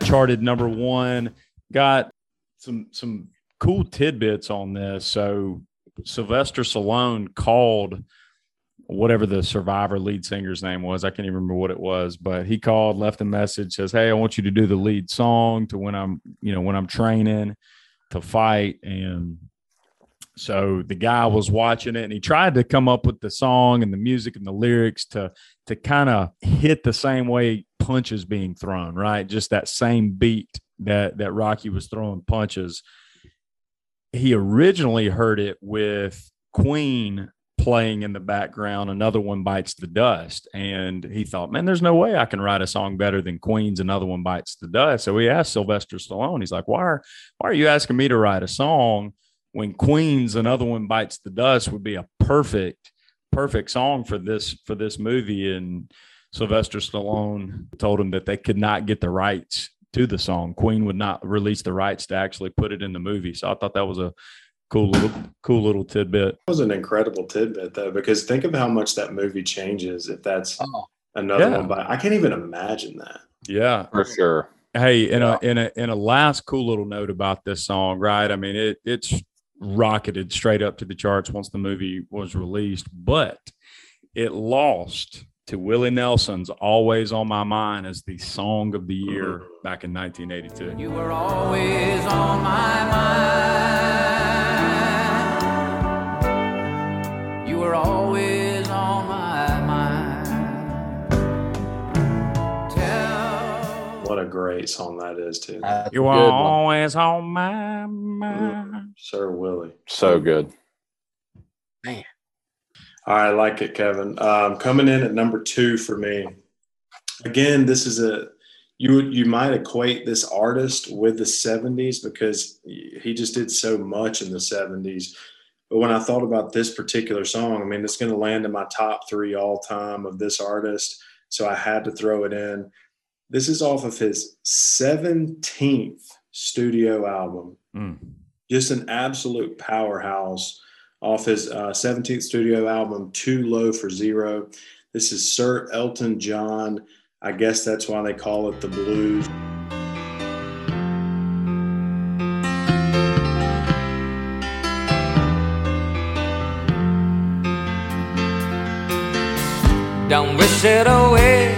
Charted number one. Got some some cool tidbits on this. So Sylvester Stallone called whatever the survivor lead singer's name was. I can't even remember what it was, but he called, left a message, says, Hey, I want you to do the lead song to when I'm, you know, when I'm training to fight. And so the guy was watching it and he tried to come up with the song and the music and the lyrics to to kind of hit the same way punches being thrown, right? Just that same beat that that Rocky was throwing punches. He originally heard it with Queen playing in the background, another one bites the dust. And he thought, man, there's no way I can write a song better than Queen's Another One Bites the Dust. So he asked Sylvester Stallone, he's like, why are, why are you asking me to write a song when Queen's Another One Bites the Dust would be a perfect, perfect song for this, for this movie? And Sylvester Stallone told him that they could not get the rights to the song. Queen would not release the rights to actually put it in the movie. So I thought that was a cool little, cool little tidbit. That was an incredible tidbit though, because think of how much that movie changes if that's Oh, another Yeah. one. But I can't even imagine that. Yeah. for sure. Hey, in a in a in a last cool little note about this song, right? I mean, it it's rocketed straight up to the charts once the movie was released, but it lost to Willie Nelson's "Always on My Mind" as the song of the year mm-hmm. back in 1982. You were always on my mind. You were always on my mind. Tell What a great song that is too. that's You good are one. always on my mm-hmm. mind. Sir Willie. So good. I like it, Kevin. Um, coming in at number two for me. Again, this is a you you might equate this artist with the 70s because he just did so much in the 70s. But when I thought about this particular song, I mean, it's going to land in my top three all time of this artist. So I had to throw it in. This is off of his 17th studio album Mm. just an absolute powerhouse off his uh, 17th studio album, Too Low for Zero. This is Sir Elton John. I guess that's why they call it the blues. Don't wish it away.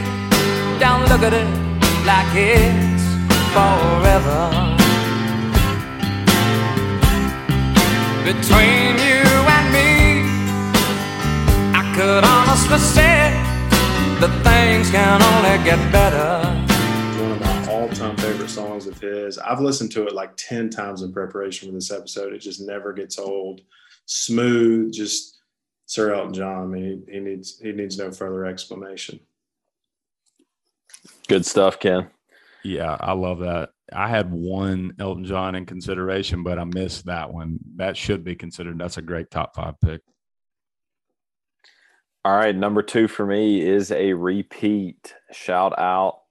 Don't look at it like it's forever. Between you could honestly say that things can only get better. One of my all time favorite songs of his. I've listened to it like 10 times in preparation for this episode. It just never gets old. Smooth, just Sir Elton John. I mean, he, he needs he needs no further explanation. Good stuff, Ken. Yeah, I love that. I had one Elton John in consideration, but I missed that one. That should be considered. That's a great top five pick. All right, number two for me is a repeat. Shout out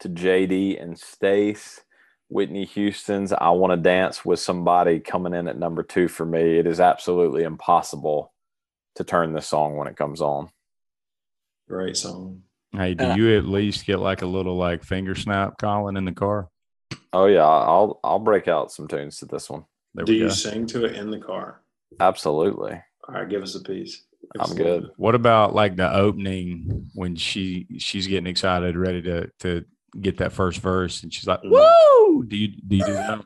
to JD and Stace. Whitney Houston's I Want to Dance with Somebody coming in at number two for me. It is absolutely impossible to turn this song when it comes on. Great song. Hey, do you at least get like a little like finger snap, Colin, in the car? Oh yeah, I'll I'll break out some tunes to this one. There Do you go. sing to it in the car? Absolutely. All right, give us a piece. Give I'm good. What about like the opening when she she's getting excited, ready to to get that first verse, and she's like, Mhm. "Woo!" Do you do you do that?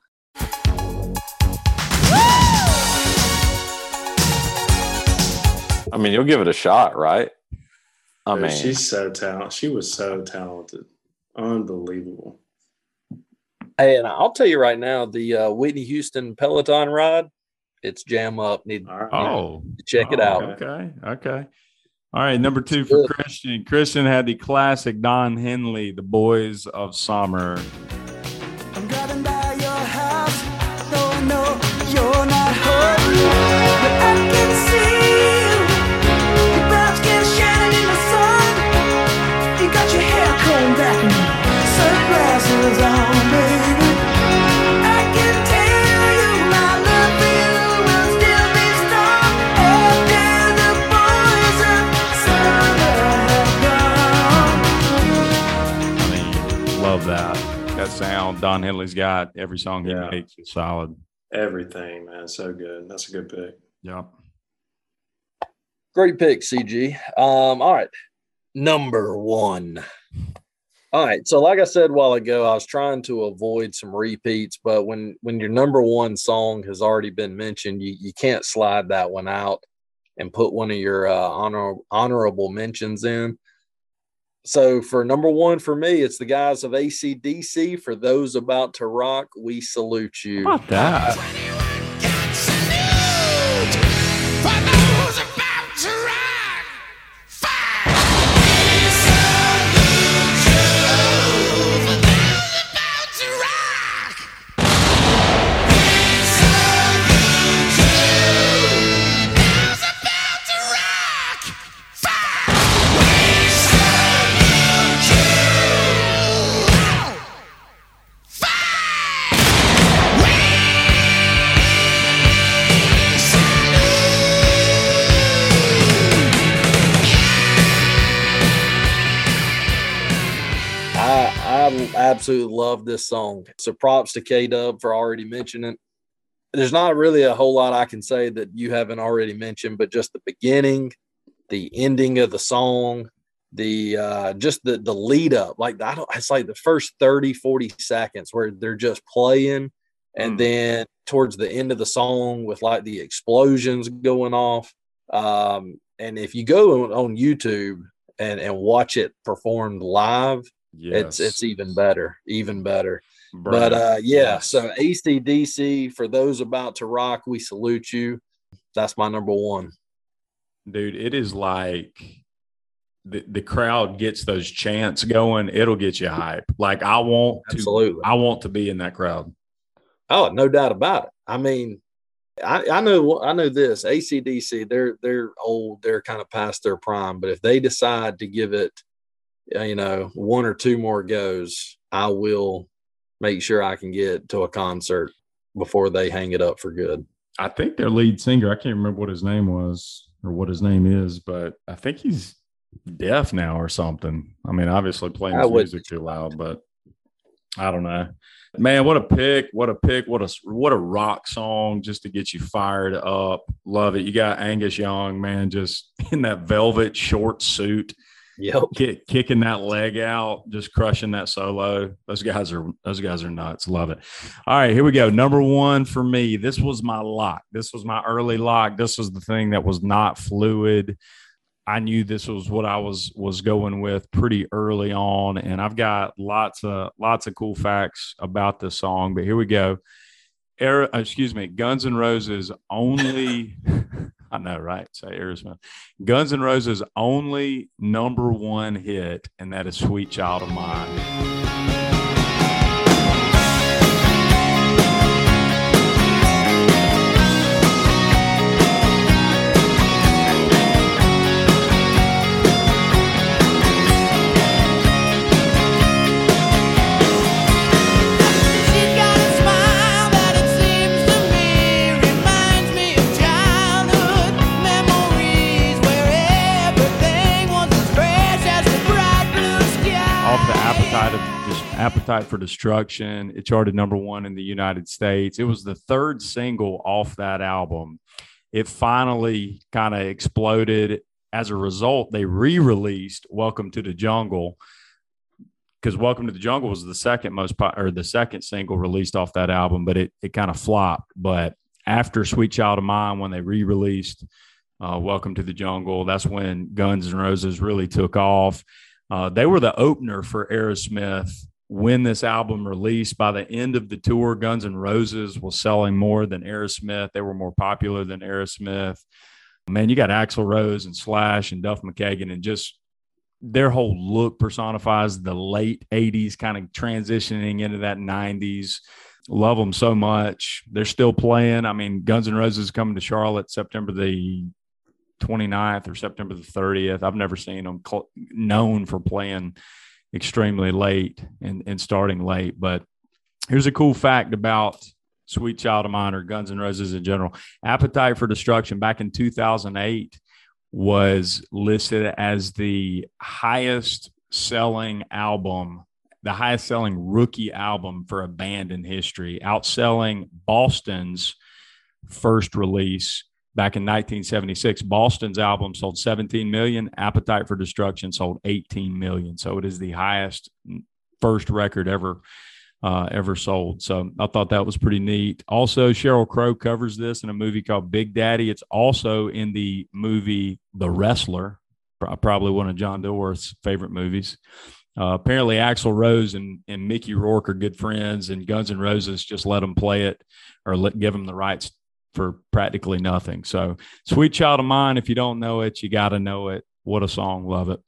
I mean, you'll give it a shot, right? I Dude, mean, she's so talented. She was so talented. Unbelievable. Hey, and I'll tell you right now, the uh, Whitney Houston Peloton ride, it's jam up. Need All right. Oh, to check it oh, out. Okay, okay. All right, number two for good. Christian. Christian had the classic Don Henley, "The Boys of Summer." I'm driving That sound Don Henley's got. Every song he Yeah. makes is solid. Everything, man. So good. That's a good pick. Yep. Great pick, CG. Um, all right. Number one. All right. So, like I said a while ago, I was trying to avoid some repeats, but when when your number one song has already been mentioned, you, you can't slide that one out and put one of your uh, honor, honorable mentions in. So, for number one for me, it's the guys of ACDC. For those about to rock, we salute you. About that? Absolutely love this song. So props to K Dub for already mentioning it. There's not really a whole lot I can say that you haven't already mentioned, but just the beginning, the ending of the song, the uh just the the lead up. Like I don't it's like the first 30, 40 seconds where they're just playing and Mm. then towards the end of the song with like the explosions going off. Um and if you go on, on YouTube and and watch it performed live, Yes. it's even better, even better. But uh yeah, so ACDC for those about to rock, we salute you. That's my number one. dude, it is like the, the crowd gets those chants going, it'll get you hype. Like I want to Absolutely. I want to be in that crowd. Oh, no doubt about it. I mean, I, I know I know this. ACDC, they're they're old, they're kind of past their prime, but if they decide to give it Uh, you know, one or two more goes, I will make sure I can get to a concert before they hang it up for good. I think their lead singer, I can't remember what his name was or what his name is, but I think he's deaf now or something. I mean, obviously playing his music too loud, but I don't know. Man, what a pick! What a pick! What a what a rock song just to get you fired up. Love it. You got Angus Young, man, just in that velvet short suit, Yep. kick, kicking that leg out, just crushing that solo. Those guys are those guys are nuts. Love it. All right, here we go. Number one for me. This was my lock. This was my early lock. This was the thing that was not fluid. I knew this was what I was was going with pretty early on, and I've got lots of lots of cool facts about this song. But here we go. Air, excuse me, Guns N' Roses only. I know, right? Say Aerosmith. Guns N' Roses only number one hit, and that is "Sweet Child of Mine." Appetite for Destruction. It charted number one in the United States. It was the third single off that album. It finally kind of exploded. As a result, they re released Welcome to the Jungle because Welcome to the Jungle was the second most po- or the second single released off that album, but it, it kind of flopped. But after Sweet Child of Mine, when they re released uh, Welcome to the Jungle, that's when Guns N' Roses really took off. Uh, they were the opener for Aerosmith when this album released. By the end of the tour, Guns N' Roses was selling more than Aerosmith. They were more popular than Aerosmith. Man, you got Axl Rose and Slash and Duff McKagan, and just their whole look personifies the late 80s, kind of transitioning into that 90s. Love them so much. They're still playing. I mean, Guns N' Roses coming to Charlotte September the 29th or September the 30th. I've never seen them cl- known for playing extremely late and, and starting late. But here's a cool fact about Sweet Child of Mine or Guns N' Roses in general. Appetite for Destruction back in 2008 was listed as the highest selling album, the highest selling rookie album for a band in history, outselling Boston's first release back in 1976 boston's album sold 17 million appetite for destruction sold 18 million. So it is the highest first record ever uh, ever sold. So i thought that was pretty neat. Also sheryl crow covers this in a movie called big daddy. It's also in the movie the wrestler probably one of john dilworth's favorite movies. Uh, apparently Axl Rose and, and Mickey Rourke are good friends, and Guns N' Roses just let them play it or let give them the rights for practically nothing. So, Sweet Child of Mine, if you don't know it, you got to know it. What a song. Love it.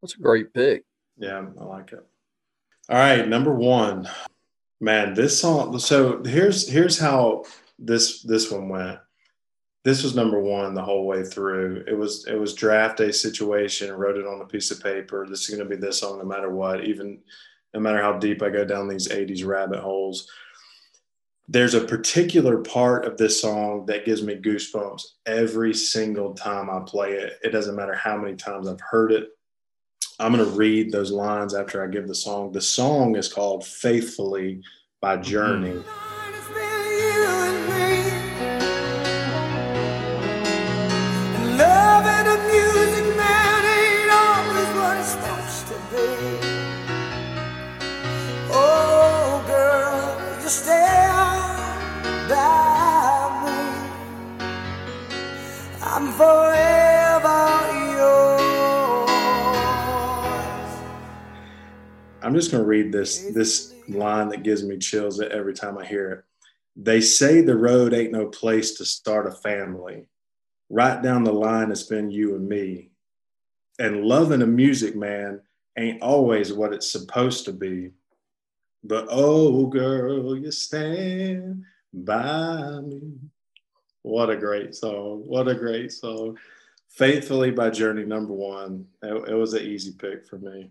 That's a great pick. Yeah, I like it. All right, number one, man. This song. So here's here's how this this one went. This was number one the whole way through. It was it was draft day situation. Wrote it on a piece of paper. This is going to be this song no matter what. Even no matter how deep I go down these '80s rabbit holes. There's a particular part of this song that gives me goosebumps every single time I play it. It doesn't matter how many times I've heard it. I'm going to read those lines after I give the song. The song is called Faithfully by mm-hmm. Journey. It's I'm forever yours. I'm just going to read this this line that gives me chills every time I hear it. They say the road ain't no place to start a family. Right down the line, it's been you and me. And loving a music man ain't always what it's supposed to be. But oh, girl, you stand by me. What a great song. What a great song. Faithfully by Journey, number one. It, it was an easy pick for me.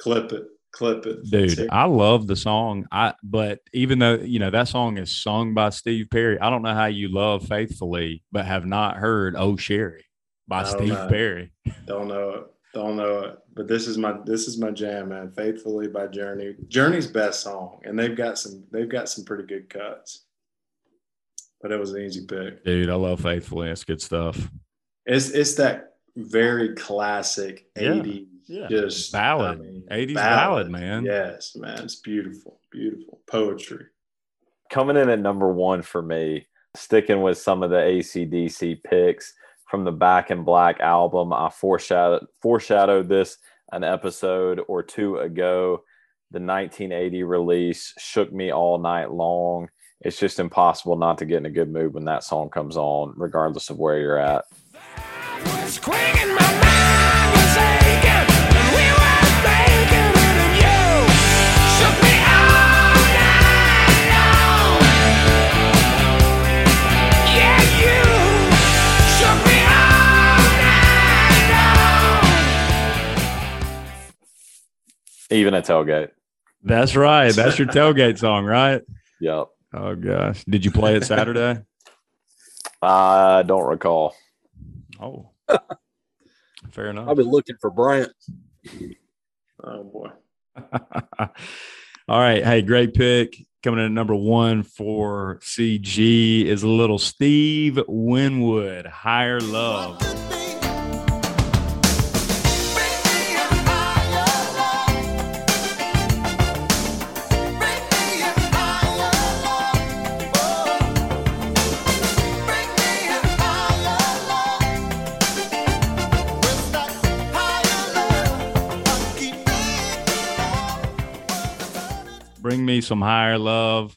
Clip it. Clip it. Dude, I love the song. I but even though you know that song is sung by Steve Perry, I don't know how you love Faithfully, but have not heard Oh Sherrie by Steve know. Perry. Don't know it. Don't know it. But this is my this is my jam, man. Faithfully by Journey. Journey's best song, and they've got some they've got some pretty good cuts. But it was an easy pick. Dude, I love Faithfully. It's good stuff. It's it's that very classic Yeah. 80s Yeah. just Ballad. I mean, 80s ballad, man. Yes, man. It's beautiful. Beautiful. Poetry. coming in at number one for me, sticking with some of the ACDC picks from the Back in Black album. I foreshadowed foreshadowed this an episode or two ago. The 1980 release shook me all night long. It's just impossible not to get in a good mood when that song comes on, regardless of where you're at. was swinging, my mind was aching, and we were making it, and you shook me all night long. Yeah, you shook me all night long. Even a tailgate. That's right. That's your tailgate song, right? Yep. Oh gosh. Did you play it Saturday? I don't recall. Oh. Fair enough. I've been looking for Bryant. Oh boy. All right. Hey, great pick. Coming in at number one for CG is a little Steve Winwood, Higher Love. Some higher love.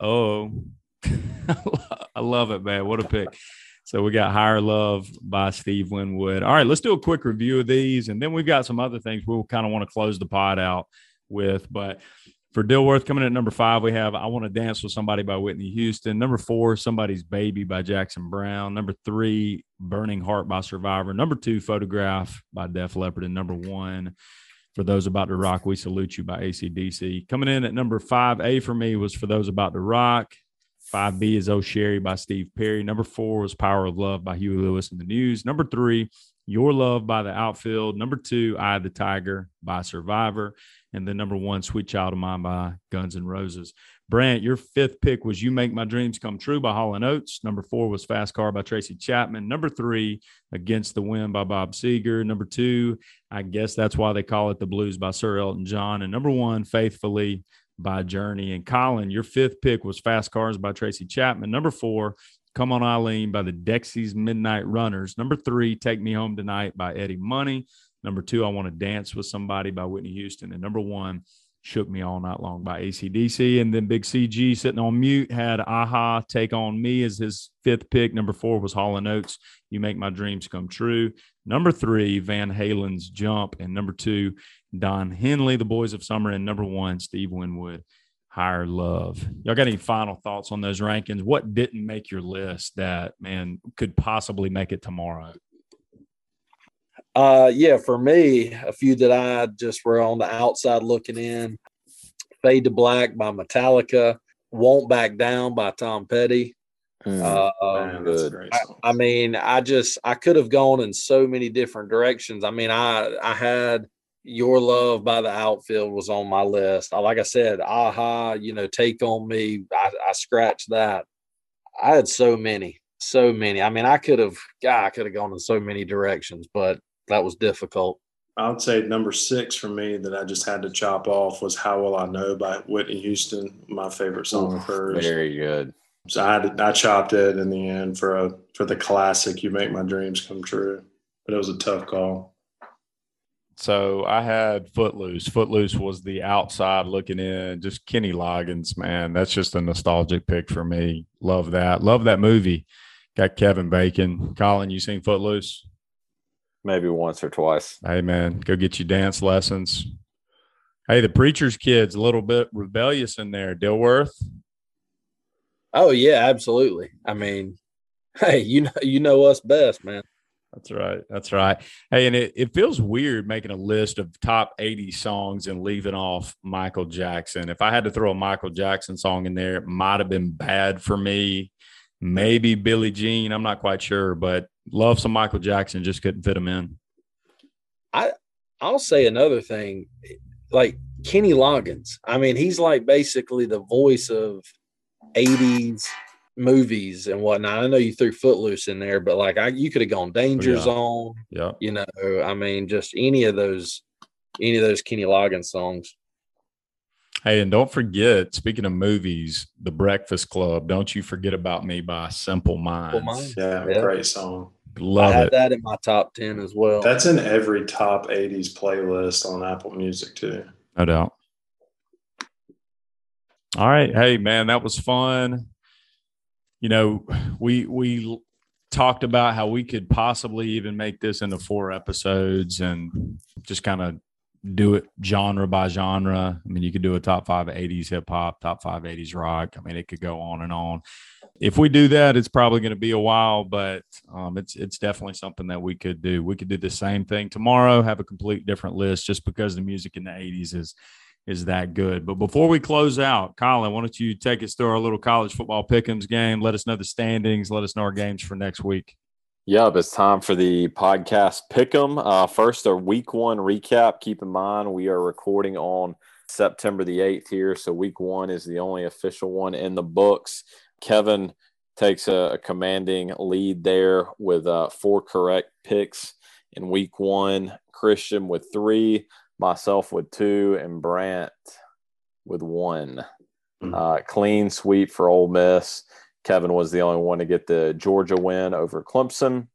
Oh, I love it, man. What a pick. So we got Higher Love by Steve Winwood. All right, let's do a quick review of these. And then we've got some other things we'll kind of want to close the pod out with. But for Dilworth coming in at number five, we have I Want to Dance with Somebody by Whitney Houston. Number four, Somebody's Baby by Jackson Browne. Number three, Burning Heart by Survivor. Number two, Photograph by Def Leppard. And number one, for those about to rock, we salute you by ACDC. Coming in at number five, A for me was for those about to rock. Five B is Oh Sherrie by Steve Perry. Number four was Power of Love by Huey Lewis and the News. Number three, Your Love by the Outfield. Number two, I the Tiger by Survivor. And then number one, Sweet Child of Mine by Guns N' Roses. Brant, your fifth pick was You Make My Dreams Come True by Hall and Oates. Number four was Fast Car by Tracy Chapman. Number three, Against the Wind by Bob Seger. Number two, I guess that's why they call it the Blues by Sir Elton John. And number one, Faithfully by Journey. And Colin, your fifth pick was Fast Cars by Tracy Chapman. Number four, Come On Eileen by the Dexys Midnight Runners. Number three, Take Me Home Tonight by Eddie Money. Number two, I Want to Dance with Somebody by Whitney Houston. And number one, Shook Me All Night Long by ACDC. And then Big CG sitting on mute had a-ha Take On Me as his fifth pick. Number four was Hall and Oates. You Make My Dreams Come True. Number three, Van Halen's Jump. And number two, Don Henley, The Boys of Summer. And number one, Steve Winwood, Higher Love. Y'all got any final thoughts on those rankings? What didn't make your list that, man, could possibly make it tomorrow? Uh, yeah, for me, a few that I just were on the outside looking in. Fade to Black by Metallica. Won't Back Down by Tom Petty. Mm. Uh, Man, that's good. great I. I mean, I just I could have gone in so many different directions. I mean, I I had Your Love by the Outfield was on my list. I, like I said, a-ha, you know, Take on Me. I, I scratched that. I had so many, so many. I mean, I could have, God, I could have gone in so many directions, but that was difficult. I would say number six for me that I just had to chop off was "How Will I Know" by Whitney Houston. My favorite song of hers. Very good. So I had to, I chopped it in the end for a for the classic "You Make My Dreams Come True," but it was a tough call. So I had Footloose. Footloose was the outside looking in. Just Kenny Loggins, man. That's just a nostalgic pick for me. Love that. Love that movie. Got Kevin Bacon. Colin, you seen Footloose? Maybe once or twice. Hey man, go get you dance lessons. Hey, the preacher's kid's a little bit rebellious in there. Dilworth. Oh yeah, absolutely. I mean, hey, you know you know us best, man. That's right. That's right. Hey, and it, it feels weird making a list of top 80 songs and leaving off Michael Jackson. If I had to throw a Michael Jackson song in there, it might have been bad for me. Maybe Billie Jean. I'm not quite sure, but love some Michael Jackson. Just couldn't fit him in. I I'll say another thing, like Kenny Loggins. I mean, he's like basically the voice of 80s movies and whatnot. I know you threw Footloose in there, but like I you could have gone Danger yeah. Zone, Yeah. you know. I mean, just any of those any of those Kenny Loggins songs. Hey, and don't forget, speaking of movies, The Breakfast Club, Don't You Forget About Me by Simple Minds. Minds. Yeah, Yeah. great song. I Love had it. that in my top 10 as well. That's in every top '80s playlist on Apple Music too. No doubt. All right. Hey, man, that was fun. You know, we we talked about how we could possibly even make this into four episodes and just kind of do it genre by genre. I mean, you could do a top five 80s hip hop, top five 80s rock. I mean, it could go on and on. If we do that, it's probably going to be a while, but um, it's it's definitely something that we could do. We could do the same thing tomorrow, have a complete different list, just because the music in the '80s is is that good. But before we close out, Colin, why don't you take us through our little college football pick'ems game? Let us know the standings. Let us know our games for next week. Yep, it's time for the podcast Pick'em. Uh, first, a week one recap. Keep in mind, we are recording on September the 8th here. So, week one is the only official one in the books. Kevin takes a, a commanding lead there with uh, four correct picks in week one. Christian with three, myself with two, and Brant with one. Mhm. Uh, clean sweep for Ole Miss. Kevin was the only one to get the Georgia win over Clemson.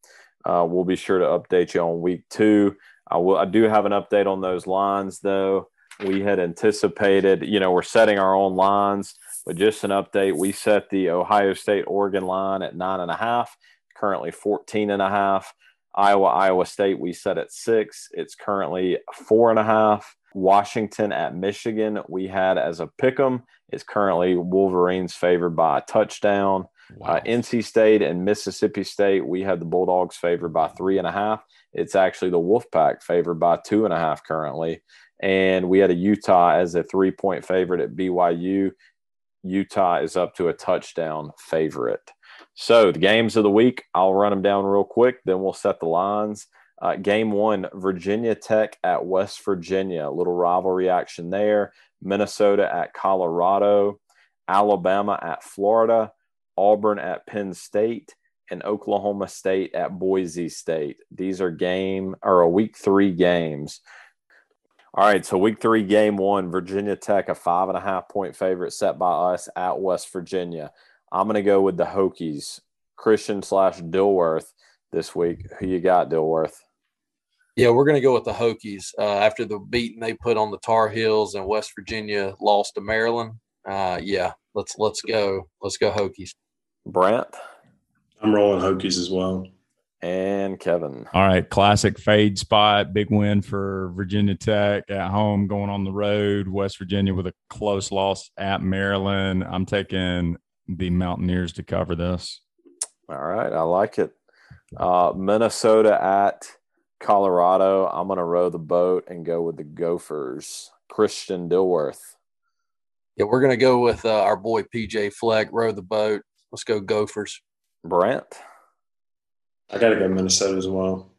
Uh, we'll be sure to update you on week two. I will. I do have an update on those lines, though. We had anticipated, you know, we're setting our own lines, but just an update. We set the Ohio State Oregon line at nine and a half, currently 14 and a half. Iowa, Iowa State, we set at six. It's currently four and a half. Washington at Michigan, we had as a pick 'em. It's currently Wolverines favored by a touchdown. Uh, NC State and Mississippi State, we had the Bulldogs favored by three and a half. It's actually the Wolfpack favored by two and a half currently. And we had a Utah as a three point favorite at BYU. Utah is up to a touchdown favorite. So the games of the week, I'll run them down real quick, then we'll set the lines. Uh, game one, Virginia Tech at West Virginia. A little rivalry action there. Minnesota at Colorado. Alabama at Florida. Auburn at Penn State. And Oklahoma State at Boise State. These are game or a week three games. All right, so week three, game one, Virginia Tech, a five and a half point favorite set by us at West Virginia. I'm going to go with the Hokies, Christian slash Dilworth this week. Who you got, Dilworth? Yeah, we're going to go with the Hokies uh, after the beating they put on the Tar Heels and West Virginia lost to Maryland. Uh, yeah, let's let's go. Let's go Hokies. Brant I'm rolling Hokies as well. and Kevin. All right, classic fade spot, big win for Virginia Tech at home, going on the road. West Virginia with a close loss at Maryland. I'm taking the Mountaineers to cover this. All right, I like it. Uh, Minnesota at Colorado. I'm going to row the boat and go with the Gophers. Christian Dilworth. Yeah, we're going to go with uh, our boy PJ Fleck. Row the boat. Let's go Gophers. Brant. I got to go Minnesota as well.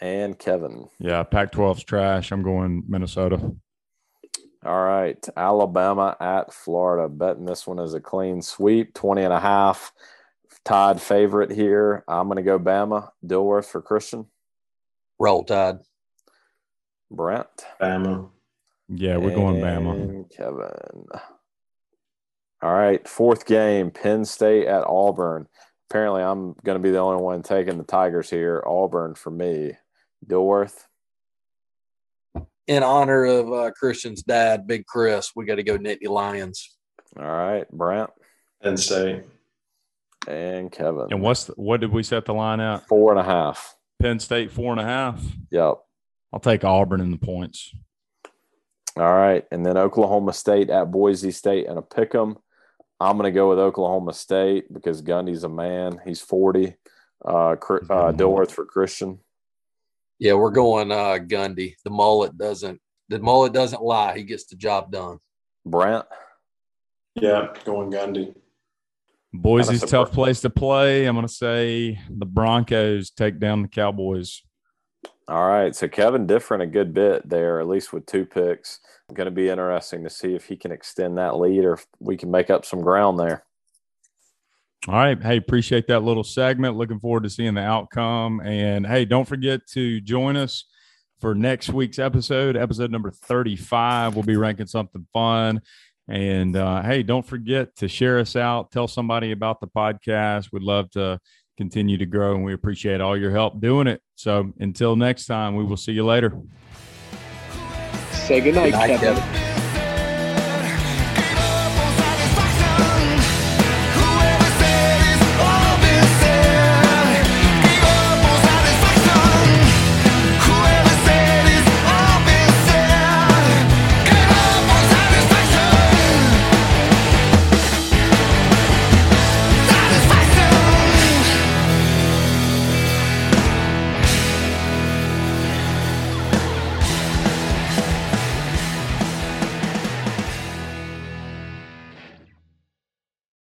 and Kevin. Yeah, Pac 12's trash. I'm going Minnesota. All right. Alabama at Florida. Betting this one is a clean sweep, 20 and a half. Tied favorite here. I'm going to go Bama. Dilworth for Christian. Roll Tide. Brant. Bama. Yeah, we're going Bama. Kevin. All right. Fourth game Penn State at Auburn. Apparently, I'm going to be the only one taking the Tigers here. Auburn for me. Dilworth. In honor of uh, Christian's dad, Big Chris, we got to go Nittany Lions. All right. Brant Penn State. And Kevin. And what's the, what did we set the line at? Four and a half. Penn State four and a half. Yep. I'll take Auburn in the points. All right. And then Oklahoma State at Boise State and a pick 'em. I'm going to go with Oklahoma State because Gundy's a man. He's 40. Uh, Cr- uh, Dilworth for Christian. Yeah, we're going uh, Gundy. The mullet doesn't. The mullet doesn't lie. He gets the job done. Brant. Yeah, going Gundy. Boise's tough place to play. I'm going to say the Broncos take down the Cowboys. All right. So Kevin different a good bit there, at least with two picks. Going to be interesting to see if he can extend that lead or if we can make up some ground there. All right. Hey, appreciate that little segment. Looking forward to seeing the outcome. And hey, don't forget to join us for next week's episode, episode number 35. We'll be ranking something fun. And uh, hey, don't forget to share us out. Tell somebody about the podcast. We'd love to continue to grow, and we appreciate all your help doing it. So until next time, we will see you later. Say goodnight, Good night, Kevin. Kevin.